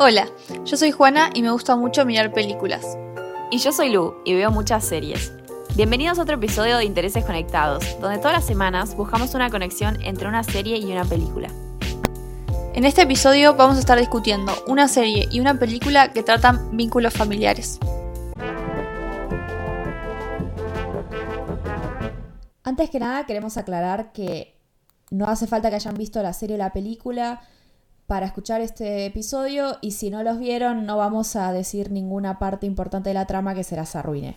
Hola, yo soy Juana y me gusta mucho mirar películas. Y yo soy Lu y veo muchas series. Bienvenidos a otro episodio de Intereses Conectados, donde todas las semanas buscamos una conexión entre una serie y una película. En este episodio vamos a estar discutiendo una serie y una película que tratan vínculos familiares. Antes que nada queremos aclarar que no hace falta que hayan visto la serie o la película para escuchar este episodio y si no los vieron no vamos a decir ninguna parte importante de la trama que se las arruine.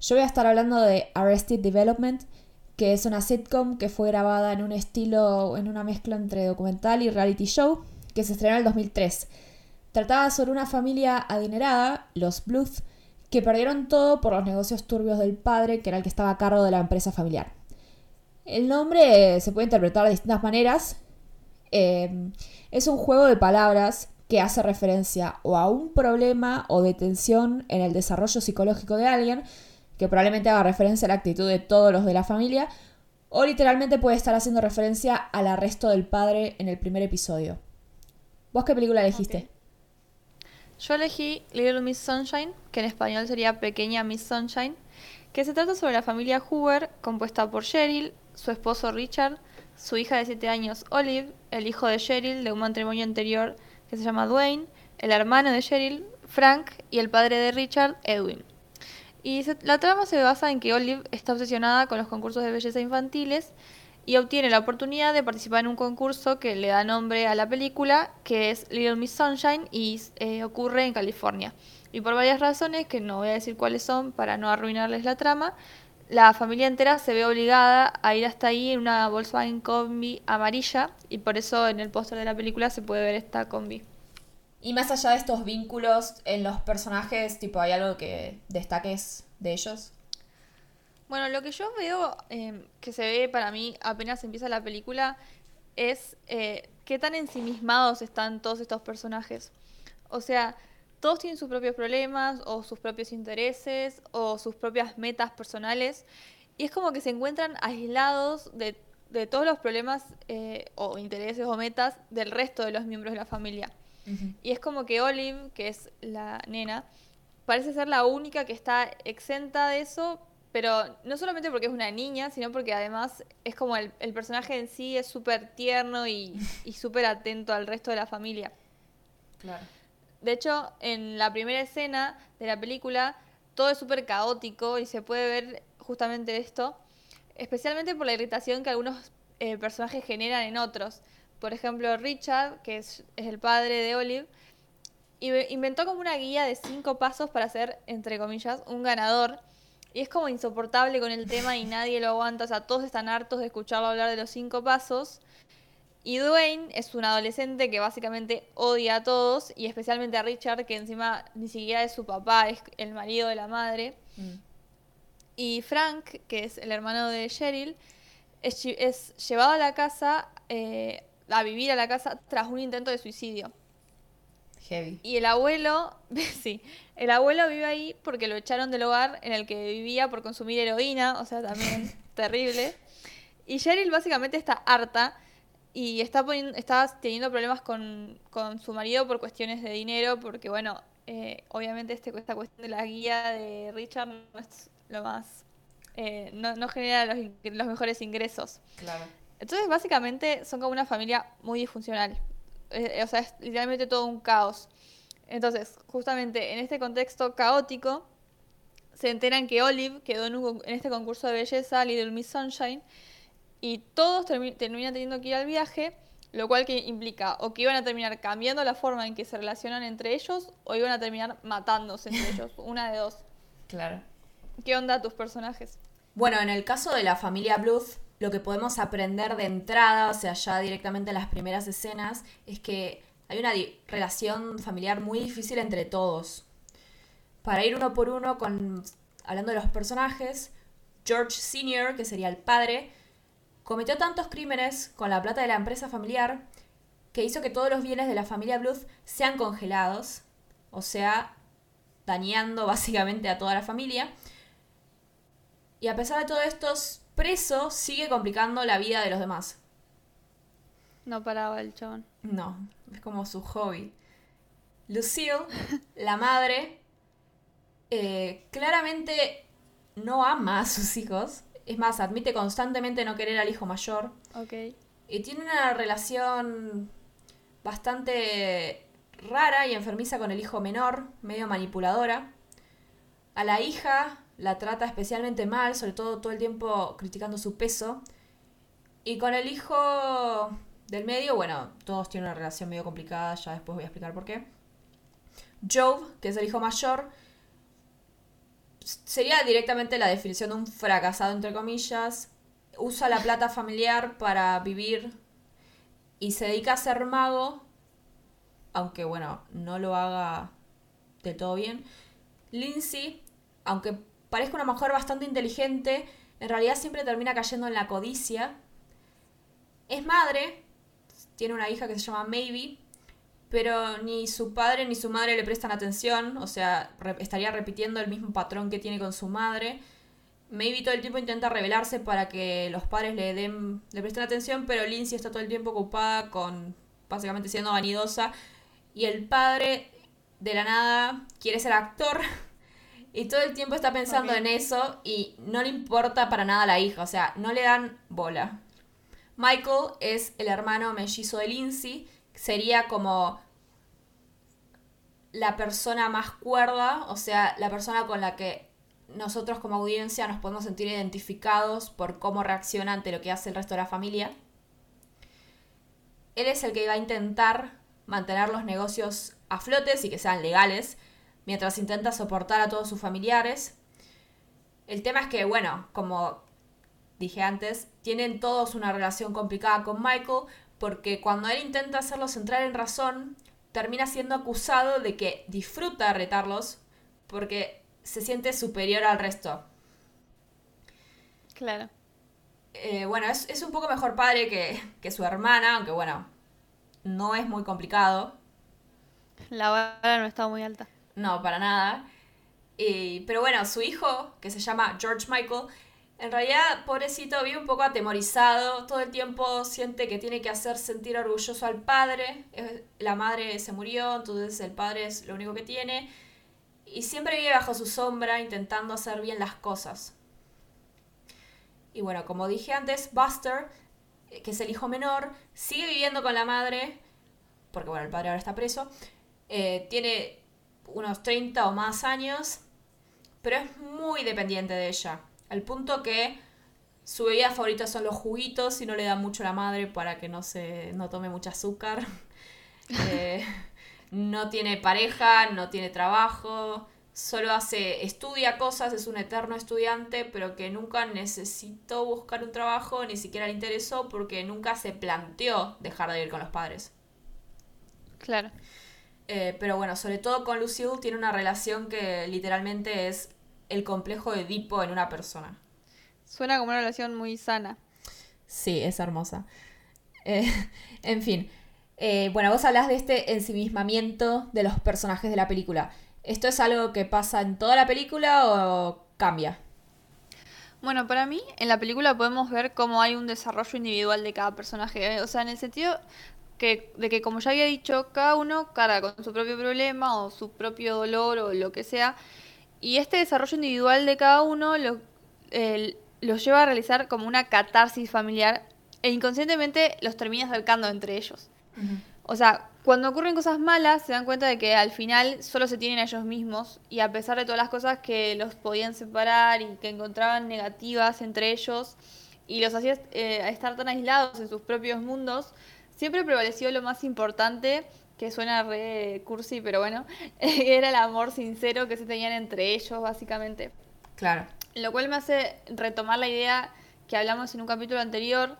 Yo voy a estar hablando de Arrested Development, que es una sitcom que fue grabada en un estilo, en una mezcla entre documental y reality show, que se estrenó en el 2003. Trataba sobre una familia adinerada, los Bluth, que perdieron todo por los negocios turbios del padre, que era el que estaba a cargo de la empresa familiar. El nombre se puede interpretar de distintas maneras, Em, es un juego de palabras que hace referencia o a un problema o de tensión en el desarrollo psicológico de alguien, que probablemente haga referencia a la actitud de todos los de la familia, o literalmente puede estar haciendo referencia al arresto del padre en el primer episodio. ¿Vos qué película elegiste? Yo elegí Little Miss Sunshine, que en español sería Pequeña Miss Sunshine, que se trata sobre la familia Hoover, compuesta por Cheryl, su esposo Richard, su hija de 7 años Olive, el hijo de Cheryl de un matrimonio anterior que se llama Dwayne, el hermano de Cheryl, Frank, y el padre de Richard, Edwin. Y la trama se basa en que Olive está obsesionada con los concursos de belleza infantiles y obtiene la oportunidad de participar en un concurso que le da nombre a la película, que es Little Miss Sunshine, y eh, ocurre en California. Y por varias razones, que no voy a decir cuáles son para no arruinarles la trama, la familia entera se ve obligada a ir hasta ahí en una Volkswagen Combi amarilla y por eso en el póster de la película se puede ver esta combi. Y más allá de estos vínculos en los personajes, tipo, ¿hay algo que destaques de ellos? Bueno, lo que yo veo em, que se ve para mí apenas empieza la película es eh, qué tan ensimismados están todos estos personajes. O sea, todos tienen sus propios problemas o sus propios intereses o sus propias metas personales y es como que se encuentran aislados de, todos los problemas eh, o intereses o metas del resto de los miembros de la familia. Y es como que Olive, que es la nena, parece ser la única que está exenta de eso, pero no solamente porque es una niña, sino porque además es como el, personaje en sí es súper tierno y, y súper atento al resto de la familia. Claro. De hecho, en la primera escena de la película, todo es súper caótico y se puede ver justamente esto, especialmente por la irritación que algunos eh, personajes generan en otros. Por ejemplo, Richard, que es, el padre de Olive, inventó como una guía de cinco pasos para ser, entre comillas, un ganador. Y es como insoportable con el tema y nadie lo aguanta. O sea, todos están hartos de escucharlo hablar de los cinco pasos. Y Dwayne es un adolescente que básicamente odia a todos, y especialmente a Richard, que encima ni siquiera es su papá, es el marido de la madre. Mm. Y Frank, que es el hermano de Cheryl, es, llevado a la casa, eh, a vivir a la casa tras un intento de suicidio. Heavy. Y el abuelo, sí, el abuelo vive ahí porque lo echaron del hogar en el que vivía por consumir heroína, o sea, también terrible. Y Cheryl básicamente está harta y está, está teniendo problemas con, su marido por cuestiones de dinero, porque bueno, eh, obviamente este, esta cuestión de la guía de Richard no es lo más... Eh, no, genera los, los, mejores ingresos. Claro. Entonces básicamente son como una familia muy disfuncional. Eh, o sea, es literalmente todo un caos. Entonces, justamente en este contexto caótico, se enteran que Olive quedó en, en este concurso de belleza, Little Miss Sunshine, y todos terminan teniendo que ir al viaje, lo cual que implica o que iban a terminar cambiando la forma en que se relacionan entre ellos o iban a terminar matándose entre ellos, una de dos. Claro. ¿Qué onda tus personajes? Bueno, en el caso de la familia Bluth, lo que podemos aprender de entrada, o sea, ya directamente en las primeras escenas, es que hay una relación familiar muy difícil entre todos. Para ir uno por uno con hablando de los personajes, George Sr., que sería el padre, cometió tantos crímenes con la plata de la empresa familiar que hizo que todos los bienes de la familia Bluth sean congelados, o sea, dañando básicamente a toda la familia. Y a pesar de todo esto, preso sigue complicando la vida de los demás. No paraba el chabón. No, es como su hobby. Lucille, la madre, eh, claramente no ama a sus hijos. Es más, admite constantemente no querer al hijo mayor. Ok. Y tiene una relación bastante rara y enfermiza con el hijo menor, medio manipuladora. A la hija la trata especialmente mal, sobre todo todo el tiempo criticando su peso. Y con el hijo del medio, bueno, todos tienen una relación medio complicada, ya después voy a explicar por qué. Joe, que es el hijo mayor, sería directamente la definición de un fracasado, entre comillas. Usa la plata familiar para vivir y se dedica a ser mago, aunque bueno, no lo haga de todo bien. Lindsay, aunque parezca una mujer bastante inteligente, en realidad siempre termina cayendo en la codicia. Es madre, tiene una hija que se llama Maybe, pero ni su padre ni su madre le prestan atención, o sea, estaría repitiendo el mismo patrón que tiene con su madre. Maybe todo el tiempo intenta rebelarse para que los padres le den le presten atención, pero Lindsay está todo el tiempo ocupada con básicamente siendo vanidosa y el padre de la nada quiere ser actor y todo el tiempo está pensando en eso y no le importa para nada a la hija, o sea, no le dan bola. Michael es el hermano mellizo de Lindsay sería como la persona más cuerda, o sea, la persona con la que nosotros como audiencia nos podemos sentir identificados por cómo reacciona ante lo que hace el resto de la familia. Él es el que va a intentar mantener los negocios a flotes y que sean legales, mientras intenta soportar a todos sus familiares. El tema es que, bueno, como dije antes, tienen todos una relación complicada con Michael, porque cuando él intenta hacerlos entrar en razón, termina siendo acusado de que disfruta retarlos porque se siente superior al resto. Claro. Eh, bueno, es, un poco mejor padre que, su hermana, aunque bueno, no es muy complicado. La vara no está muy alta. No, para nada. pero bueno, su hijo, que se llama George Michael, en realidad, pobrecito, vive un poco atemorizado, todo el tiempo siente que tiene que hacer sentir orgulloso al padre, la madre se murió, entonces el padre es lo único que tiene, y siempre vive bajo su sombra intentando hacer bien las cosas. Y bueno, como dije antes, Buster, que es el hijo menor, sigue viviendo con la madre, porque bueno, el padre ahora está preso, eh, tiene unos 30 o más años, pero es muy dependiente de ella. Al punto que su bebida favorita son los juguitos y no le da mucho a la madre para que no se no tome mucho azúcar. Eh, no tiene pareja, no tiene trabajo, solo hace, estudia cosas, es un eterno estudiante, pero que nunca necesitó buscar un trabajo, ni siquiera le interesó porque nunca se planteó dejar de ir con los padres. Claro. Eh, pero bueno, sobre todo con Lucille tiene una relación que literalmente es el complejo de Edipo en una persona. Suena como una relación muy sana. Sí, es hermosa. Eh, en fin. Eh, bueno, vos hablas de este ensimismamiento de los personajes de la película. ¿Esto es algo que pasa en toda la película o cambia? Bueno, para mí en la película podemos ver cómo hay un desarrollo individual de cada personaje. O sea, en el sentido que, de que, como ya había dicho, cada uno carga con su propio problema o su propio dolor o lo que sea. Y este desarrollo individual de cada uno lo, los lleva a realizar como una catarsis familiar e inconscientemente los termina acercando entre ellos. O sea, cuando ocurren cosas malas se dan cuenta de que al final solo se tienen a ellos mismos y a pesar de todas las cosas que los podían separar y que encontraban negativas entre ellos y los hacía eh, estar tan aislados en sus propios mundos, siempre prevaleció lo más importante que suena re cursi, pero bueno, era el amor sincero que se tenían entre ellos, básicamente. Claro. Lo cual me hace retomar la idea que hablamos en un capítulo anterior,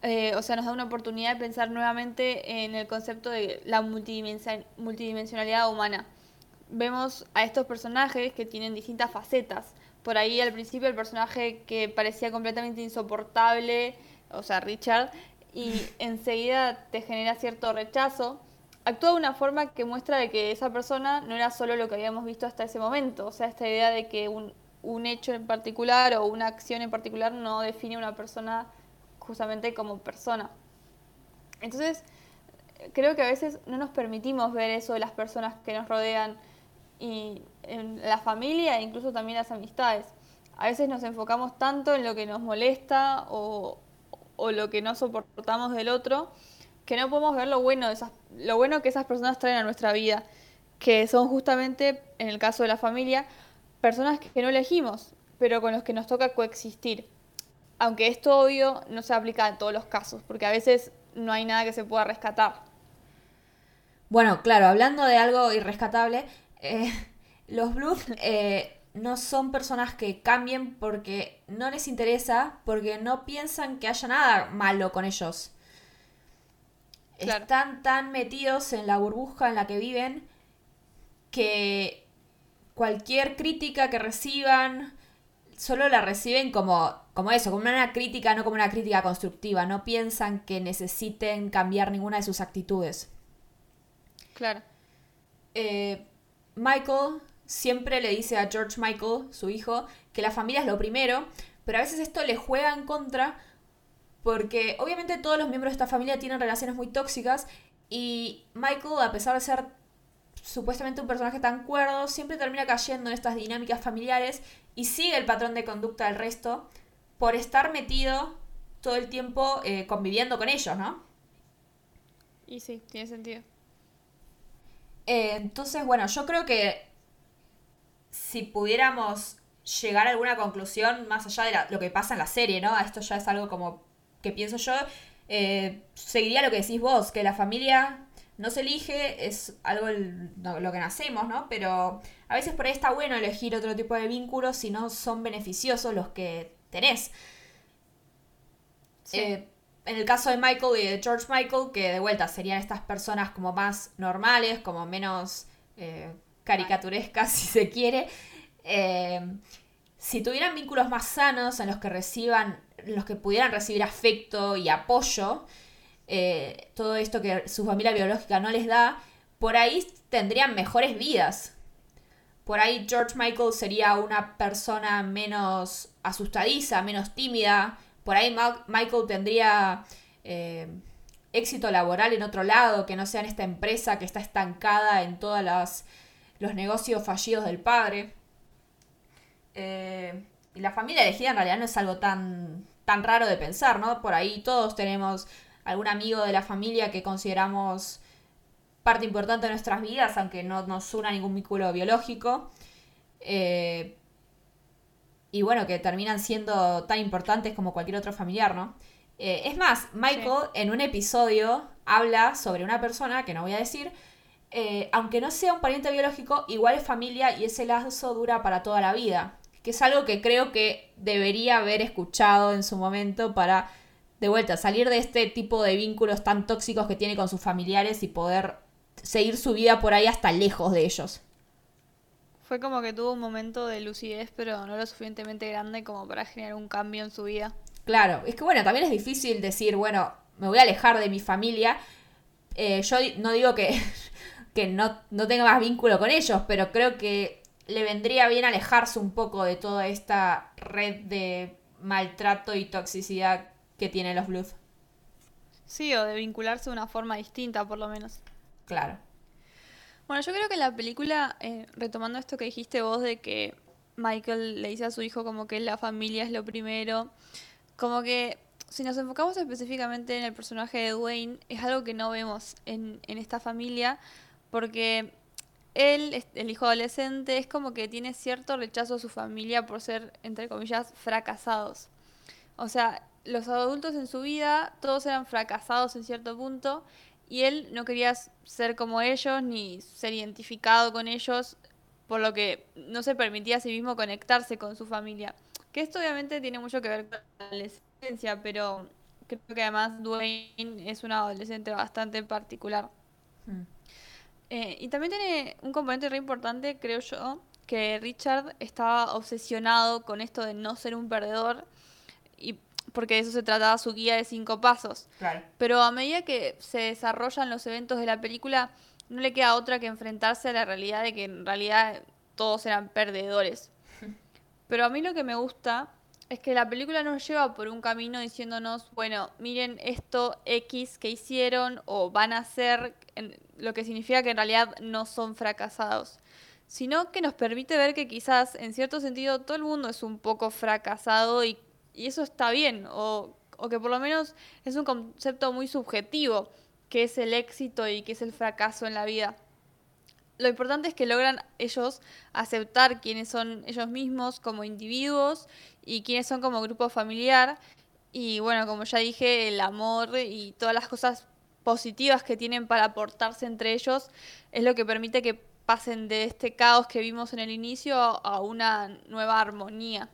eh, o sea, nos da una oportunidad de pensar nuevamente en el concepto de la multidimensionalidad humana. Vemos a estos personajes que tienen distintas facetas. Por ahí al principio el personaje que parecía completamente insoportable, o sea, Richard, y enseguida te genera cierto rechazo actúa de una forma que muestra de que esa persona no era solo lo que habíamos visto hasta ese momento. O sea, esta idea de que un, un hecho en particular o una acción en particular no define a una persona justamente como persona. Entonces, creo que a veces no nos permitimos ver eso de las personas que nos rodean y en la familia e incluso también las amistades. A veces nos enfocamos tanto en lo que nos molesta o, o lo que no soportamos del otro que no podemos ver lo bueno, de esas, lo bueno que esas personas traen a nuestra vida, que son justamente, en el caso de la familia, personas que no elegimos, pero con los que nos toca coexistir. Aunque esto obvio no se aplica en todos los casos, porque a veces no hay nada que se pueda rescatar. Bueno, claro, hablando de algo irrescatable, eh, los Blues eh, no son personas que cambien porque no les interesa, porque no piensan que haya nada malo con ellos. Están tan metidos en la burbuja en la que viven que cualquier crítica que reciban solo la reciben como, como eso, como una crítica, no como una crítica constructiva. No piensan que necesiten cambiar ninguna de sus actitudes. Claro. Eh, Michael siempre le dice a George Michael, su hijo, que la familia es lo primero, pero a veces esto le juega en contra porque obviamente todos los miembros de esta familia tienen relaciones muy tóxicas y Michael, a pesar de ser supuestamente un personaje tan cuerdo, siempre termina cayendo en estas dinámicas familiares y sigue el patrón de conducta del resto por estar metido todo el tiempo eh, conviviendo con ellos, ¿no? Y sí, tiene sentido. Eh, entonces, bueno, yo creo que si pudiéramos llegar a alguna conclusión más allá de lo que pasa en la serie, ¿no? Esto ya es algo como que pienso yo. Eh, seguiría lo que decís vos, que la familia no se elige, es algo lo que nacemos, ¿no? Pero a veces por ahí está bueno elegir otro tipo de vínculos si no son beneficiosos los que tenés. Eh, en el caso de Michael y de George Michael, que de vuelta serían estas personas como más normales, como menos eh, caricaturescas, si se quiere. Eh, si tuvieran vínculos más sanos en los que reciban, los que pudieran recibir afecto y apoyo, eh, todo esto que su familia biológica no les da, por ahí tendrían mejores vidas. Por ahí George Michael sería una persona menos asustadiza, menos tímida. Por ahí Michael tendría eh, éxito laboral en otro lado, que no sea en esta empresa que está estancada en todos los negocios fallidos del padre. Eh, y la familia elegida en realidad no es algo tan, tan raro de pensar, ¿no? Por ahí todos tenemos algún amigo de la familia que consideramos parte importante de nuestras vidas, aunque no nos una ningún vínculo biológico. Eh, y bueno, que terminan siendo tan importantes como cualquier otro familiar, ¿no? Eh, es más, Michael en un episodio habla sobre una persona, que no voy a decir, eh, aunque no sea un pariente biológico, igual es familia y ese lazo dura para toda la vida. Que es algo que creo que debería haber escuchado en su momento para de vuelta, salir de este tipo de vínculos tan tóxicos que tiene con sus familiares y poder seguir su vida por ahí hasta lejos de ellos. Fue como que tuvo un momento de lucidez, pero no lo suficientemente grande como para generar un cambio en su vida. Claro, es que bueno, también es difícil decir, bueno, me voy a alejar de mi familia. Eh, yo no digo que, que no, no tenga más vínculo con ellos, pero creo que le vendría bien alejarse un poco de toda esta red de maltrato y toxicidad que tienen los blues. Sí, o de vincularse de una forma distinta, por lo menos. Claro. Bueno, yo creo que la película, eh, retomando esto que dijiste vos de que Michael le dice a su hijo como que la familia es lo primero, como que si nos enfocamos específicamente en el personaje de Dwayne, es algo que no vemos en, en esta familia, porque él, el hijo adolescente, es como que tiene cierto rechazo a su familia por ser, entre comillas, fracasados. O sea, los adultos en su vida, todos eran fracasados en cierto punto y él no quería ser como ellos ni ser identificado con ellos, por lo que no se permitía a sí mismo conectarse con su familia. Que esto obviamente tiene mucho que ver con la adolescencia, pero creo que además Dwayne es un adolescente bastante particular. Hmm. Eh, y también tiene un componente re importante, creo yo, que Richard estaba obsesionado con esto de no ser un perdedor y porque de eso se trataba su guía de cinco pasos. Pero a medida que se desarrollan los eventos de la película, no le queda otra que enfrentarse a la realidad de que en realidad todos eran perdedores. Pero a mí lo que me gusta Es que la película nos lleva por un camino diciéndonos, bueno, miren esto X que hicieron o van a hacer, lo que significa que en realidad no son fracasados, sino que nos permite ver que quizás en cierto sentido todo el mundo es un poco fracasado y, eso está bien, o, o que por lo menos es un concepto muy subjetivo, que es el éxito y que es el fracaso en la vida lo importante es que logran ellos aceptar quiénes son ellos mismos como individuos y quiénes son como grupo familiar. Y bueno, como ya dije, el amor y todas las cosas positivas que tienen para aportarse entre ellos es lo que permite que pasen de este caos que vimos en el inicio a una nueva armonía.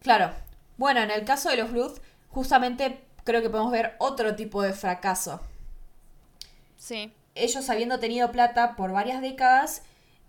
Claro. Bueno, en el caso de los Bluth, justamente creo que podemos ver otro tipo de fracaso. Sí ellos habiendo tenido plata por varias décadas,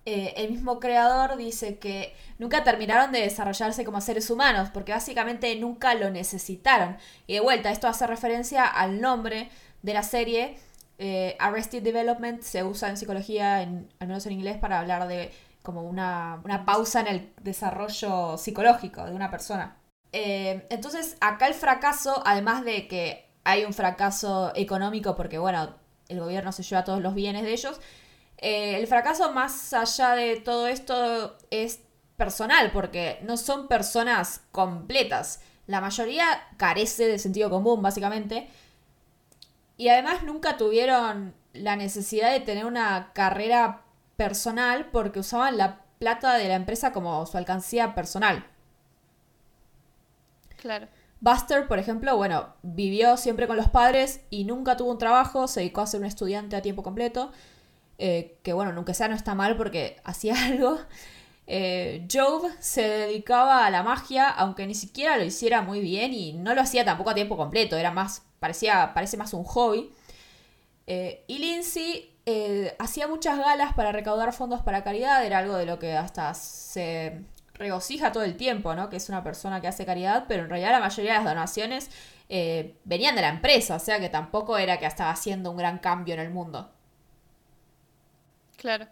eh, el mismo creador dice que nunca terminaron de desarrollarse como seres humanos, porque básicamente nunca lo necesitaron. Y de vuelta, esto hace referencia al nombre de la serie. Eh, Arrested Development se usa en psicología, en, al menos en inglés, para hablar de como una, pausa en el desarrollo psicológico de una persona. Eh, entonces, acá el fracaso, además de que hay un fracaso económico, porque bueno, el gobierno se lleva todos los bienes de ellos. Eh, el fracaso más allá de todo esto es personal, porque no son personas completas. La mayoría carece de sentido común, básicamente. Y además nunca tuvieron la necesidad de tener una carrera personal porque usaban la plata de la empresa como su alcancía personal. Claro. Buster, por ejemplo, bueno, vivió siempre con los padres y nunca tuvo un trabajo, se dedicó a ser un estudiante a tiempo completo, eh, que bueno, nunca sea no está mal porque hacía algo. Eh, Job se dedicaba a la magia, aunque ni siquiera lo hiciera muy bien y no lo hacía tampoco a tiempo completo, era más, parecía, parece más un hobby. Eh, y Lindsay hacía muchas galas para recaudar fondos para caridad, era algo de lo que hasta se regocija todo el tiempo, ¿no? Que es una persona que hace caridad, pero en realidad la mayoría de las donaciones eh, venían de la empresa, o sea que tampoco era que estaba haciendo un gran cambio en el mundo. Claro.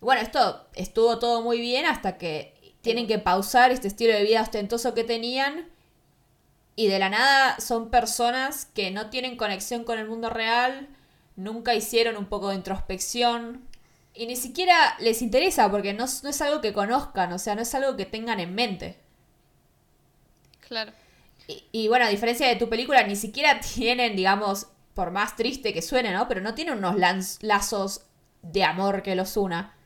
Bueno, esto estuvo todo muy bien hasta que tienen que pausar este estilo de vida ostentoso que tenían y de la nada son personas que no tienen conexión con el mundo real, nunca hicieron un poco de introspección, y ni siquiera les interesa porque no, es algo que conozcan, o sea, no es algo que tengan en mente. Claro. Y, bueno, a diferencia de tu película, ni siquiera tienen, digamos, por más triste que suene, ¿no? Pero no tienen unos lazos de amor que los una.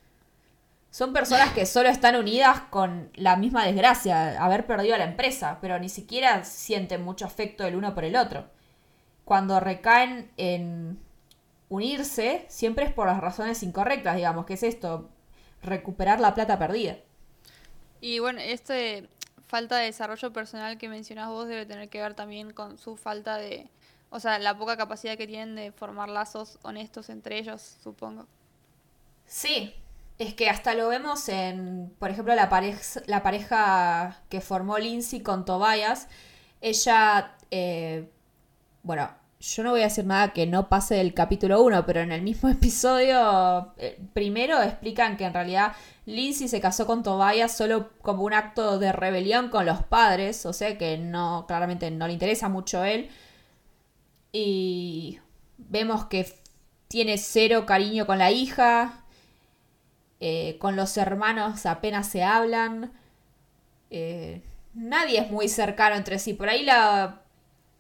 Son personas que solo están unidas con la misma desgracia, haber perdido a la empresa, pero ni siquiera sienten mucho afecto el uno por el otro. Cuando recaen en unirse siempre es por las razones incorrectas, digamos, que es esto, recuperar la plata perdida. Y bueno, este falta de desarrollo personal que mencionas vos debe tener que ver también con su falta de, o sea, la poca capacidad que tienen de formar lazos honestos entre ellos, supongo. Sí, es que hasta lo vemos en, por ejemplo, la pareja, la pareja que formó Lindsay con Tobias. Ella, eh, bueno, yo no voy a decir nada que no pase del capítulo 1, pero en el mismo episodio eh, primero explican que en realidad Lindsay se casó con Tobias solo como un acto de rebelión con los padres, o sea que no, claramente no le interesa mucho él. Y vemos que tiene cero cariño con la hija, eh, con los hermanos apenas se hablan. Eh, nadie es muy cercano entre sí. Por ahí la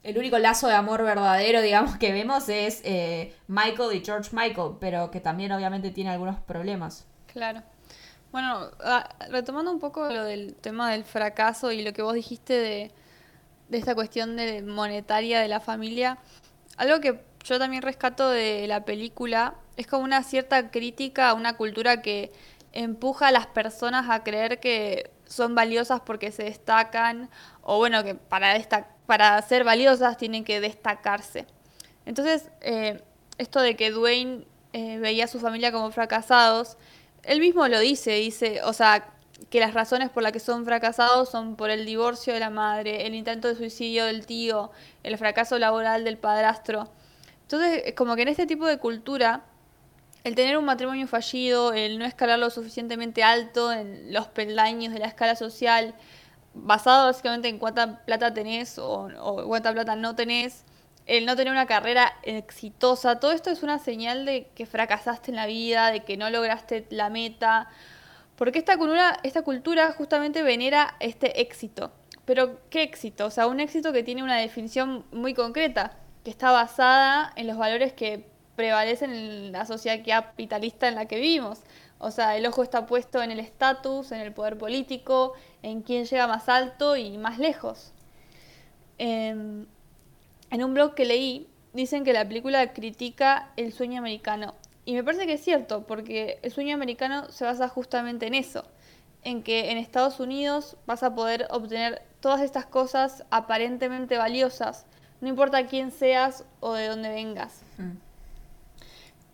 el único lazo de amor verdadero, digamos, que vemos es eh, Michael y George Michael, pero que también obviamente tiene algunos problemas. Claro. Bueno, ah, retomando un poco lo del tema del fracaso y lo que vos dijiste de, de esta cuestión de monetaria de la familia, algo que yo también rescato de la película es como una cierta crítica a una cultura que empuja a las personas a creer que son valiosas porque se destacan o bueno, que para destacar para ser valiosas tienen que destacarse. Entonces, eh, esto de que Dwayne eh, veía a su familia como fracasados, él mismo lo dice, dice, o sea, que las razones por las que son fracasados son por el divorcio de la madre, el intento de suicidio del tío, el fracaso laboral del padrastro. Entonces, como que en este tipo de cultura, el tener un matrimonio fallido, el no escalar lo suficientemente alto en los peldaños de la escala social, basado básicamente en cuánta plata tenés o, cuánta plata no tenés, el no tener una carrera exitosa, todo esto es una señal de que fracasaste en la vida, de que no lograste la meta, porque esta cultura, esta cultura justamente venera este éxito. Pero ¿qué éxito? O sea, un éxito que tiene una definición muy concreta, que está basada en los valores que prevalecen en la sociedad capitalista en la que vivimos. O sea, el ojo está puesto en el estatus, en el poder político, en quién llega más alto y más lejos. Em, en un blog que leí, dicen que la película critica el sueño americano. Y me parece que es cierto, porque el sueño americano se basa justamente en eso, en que en Estados Unidos vas a poder obtener todas estas cosas aparentemente valiosas, no importa quién seas o de dónde vengas. Mm.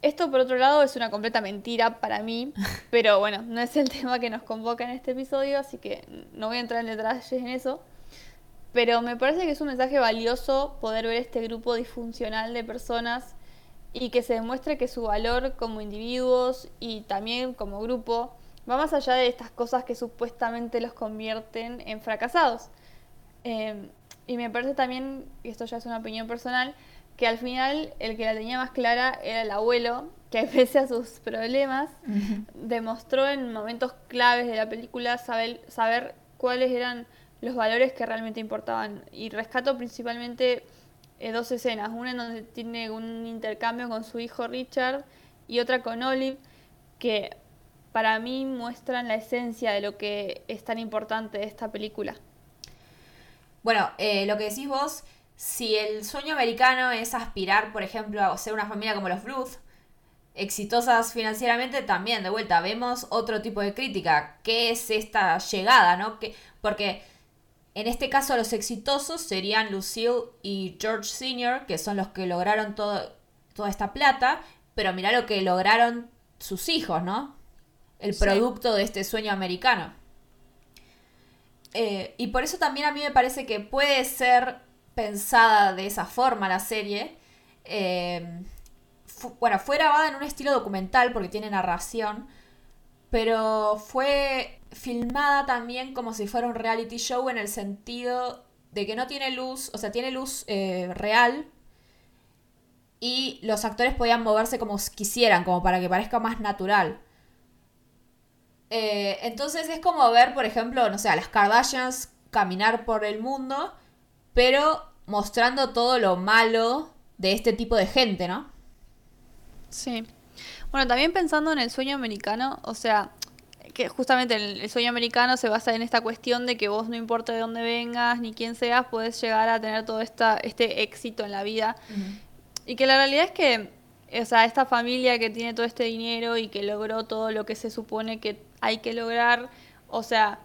Esto, por otro lado, es una completa mentira para mí, pero bueno, no es el tema que nos convoca en este episodio, así que no voy a entrar en detalles en eso. Pero me parece que es un mensaje valioso poder ver este grupo disfuncional de personas y que se demuestre que su valor como individuos y también como grupo va más allá de estas cosas que supuestamente los convierten en fracasados. Em, y me parece también, y esto ya es una opinión personal, que al final el que la tenía más clara era el abuelo, que pese a sus problemas, demostró en momentos claves de la película saber, saber cuáles eran los valores que realmente importaban. Y rescato principalmente eh, dos escenas, una en donde tiene un intercambio con su hijo Richard y otra con Olive, que para mí muestran la esencia de lo que es tan importante de esta película. Bueno, eh, lo que decís vos, si el sueño americano es aspirar, por ejemplo, a ser una familia como los Bluth, exitosas financieramente, también, de vuelta, vemos otro tipo de crítica. ¿Qué es esta llegada, no? Que, porque en este caso los exitosos serían Lucille y George Sr., que son los que lograron todo, toda esta plata, pero mira lo que lograron sus hijos, ¿no? El producto de este sueño americano. Eh, y por eso también a mí me parece que puede ser pensada de esa forma la serie. Eh, bueno, fue grabada en un estilo documental porque tiene narración, pero fue filmada también como si fuera un reality show en el sentido de que no tiene luz, o sea, tiene luz eh, real y los actores podían moverse como quisieran, como para que parezca más natural. Eh, entonces es como ver, por ejemplo, no sé, a las Kardashians caminar por el mundo, pero mostrando todo lo malo de este tipo de gente, ¿no? Sí. Bueno, también pensando en el sueño americano, o sea, que justamente el, sueño americano se basa en esta cuestión de que vos no importa de dónde vengas ni quién seas, puedes llegar a tener todo esta, este éxito en la vida. Y que la realidad es que, o sea, esta familia que tiene todo este dinero y que logró todo lo que se supone que hay que lograr, o sea,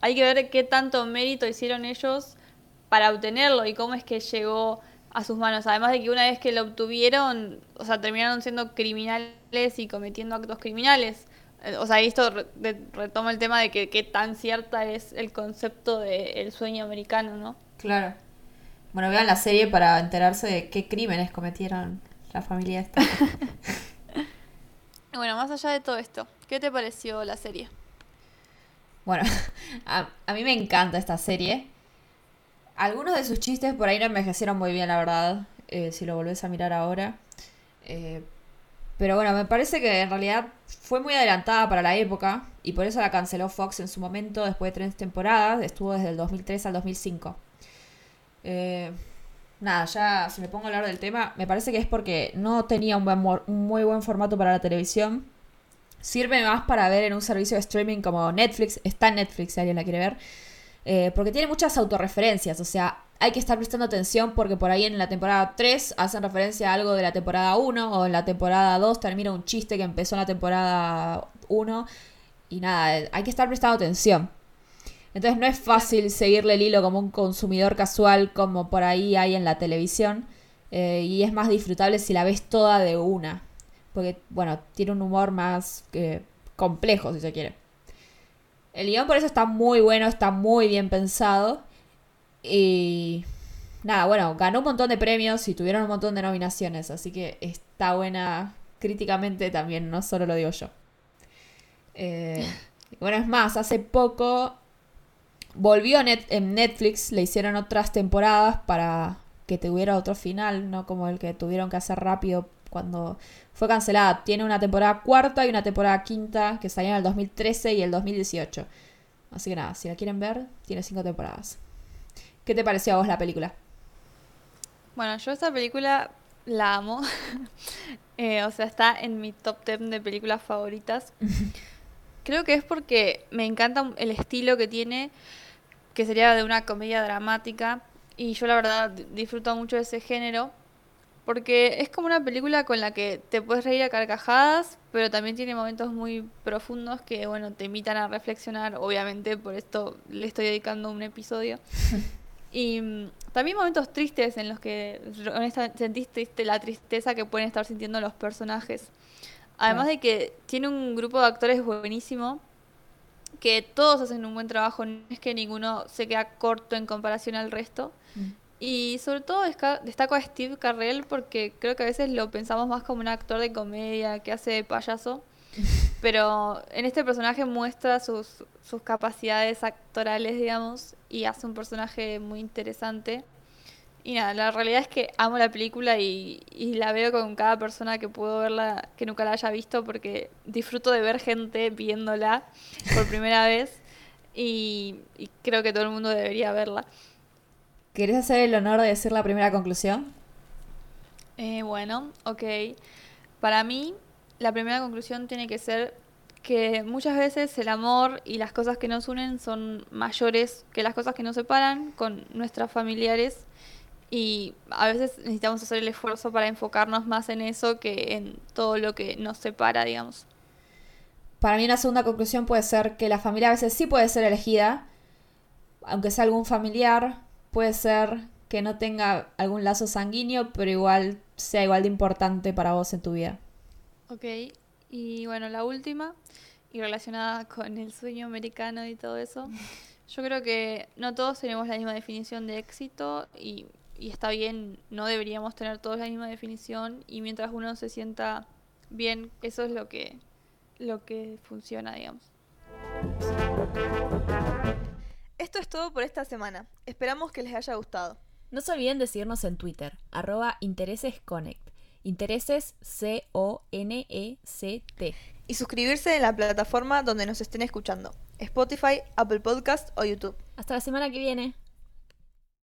hay que ver qué tanto mérito hicieron ellos para obtenerlo y cómo es que llegó a sus manos. Además de que una vez que lo obtuvieron, o sea, terminaron siendo criminales y cometiendo actos criminales. Eh, o sea, esto retoma el tema de que qué tan cierta es el concepto del sueño americano, ¿no? Claro. Bueno, vean la serie para enterarse de qué crímenes cometieron la familia esta. bueno, más allá de todo esto, ¿qué te pareció la serie? Bueno, a, mí me encanta esta serie. Algunos de sus chistes por ahí no envejecieron muy bien, la verdad, eh, si lo volvés a mirar ahora. Eh, pero bueno, me parece que en realidad fue muy adelantada para la época y por eso la canceló Fox en su momento después de tres temporadas. Estuvo desde el 2003 al 2005. Eh, nada, ya si me pongo a hablar del tema, me parece que es porque no tenía un, buen, un muy buen formato para la televisión. Sirve más para ver en un servicio de streaming como Netflix. Está en Netflix si alguien la quiere ver. Eh, porque tiene muchas autorreferencias. O sea, hay que estar prestando atención porque por ahí en la temporada 3 hacen referencia a algo de la temporada 1 o en la temporada 2 termina un chiste que empezó en la temporada 1 y nada, hay que estar prestando atención. Entonces no es fácil seguirle el hilo como un consumidor casual como por ahí hay en la televisión eh, y es más disfrutable si la ves toda de una. Porque, bueno, tiene un humor más eh, complejo, si se quiere. El guion por eso está muy bueno, está muy bien pensado. Y nada, bueno, ganó un montón de premios y tuvieron un montón de nominaciones, así que está buena críticamente también, no solo lo digo yo. Eh, bueno, es más, hace poco volvió en Netflix, le hicieron otras temporadas para que tuviera otro final, no como el que tuvieron que hacer rápido cuando fue cancelada. Tiene una temporada cuarta y una temporada quinta que salieron en el 2013 y el 2018. Así que nada, si la quieren ver, tiene cinco temporadas. ¿Qué te pareció a vos la película? Bueno, yo esta película la amo. Eh, o sea, está en mi top 10 de películas favoritas. Creo que es porque me encanta el estilo que tiene, que sería de una comedia dramática. Y yo la verdad disfruto mucho de ese género. Porque es como una película con la que te puedes reír a carcajadas, pero también tiene momentos muy profundos que, bueno, te invitan a reflexionar. Obviamente, por esto le estoy dedicando un episodio. Y mm, también momentos tristes en los que honestamente sentís triste la tristeza que pueden estar sintiendo los personajes. Además de que tiene un grupo de actores buenísimo, que todos hacen un buen trabajo, no es que ninguno se queda corto en comparación al resto. Y sobre todo destaco a Steve Carrell porque creo que a veces lo pensamos más como un actor de comedia que hace de payaso. Pero en este personaje muestra sus, sus capacidades actorales, digamos, y hace un personaje muy interesante. Y nada, la realidad es que amo la película y, y la veo con cada persona que puedo verla que nunca la haya visto porque disfruto de ver gente viéndola por primera vez y, y creo que todo el mundo debería verla. ¿Querés hacer el honor de decir la primera conclusión? Eh, bueno, ok. Para mí, la primera conclusión tiene que ser que muchas veces el amor y las cosas que nos unen son mayores que las cosas que nos separan con nuestras familiares y a veces necesitamos hacer el esfuerzo para enfocarnos más en eso que en todo lo que nos separa, digamos. Para mí una segunda conclusión puede ser que la familia a veces sí puede ser elegida, aunque sea algún familiar, puede ser que no tenga algún lazo sanguíneo, pero igual sea igual de importante para vos en tu vida. Ok, y bueno, la última, y relacionada con el sueño americano y todo eso, yo creo que no todos tenemos la misma definición de éxito y, y está bien, no deberíamos tener todos la misma definición y mientras uno se sienta bien, eso es lo que, lo que funciona, digamos. Esto es todo por esta semana. Esperamos que les haya gustado. No se olviden de seguirnos en Twitter, arroba interesesconnect. Intereses C-O-N-E-C-T. Y suscribirse en la plataforma donde nos estén escuchando. Spotify, Apple Podcast o YouTube. Hasta la semana que viene.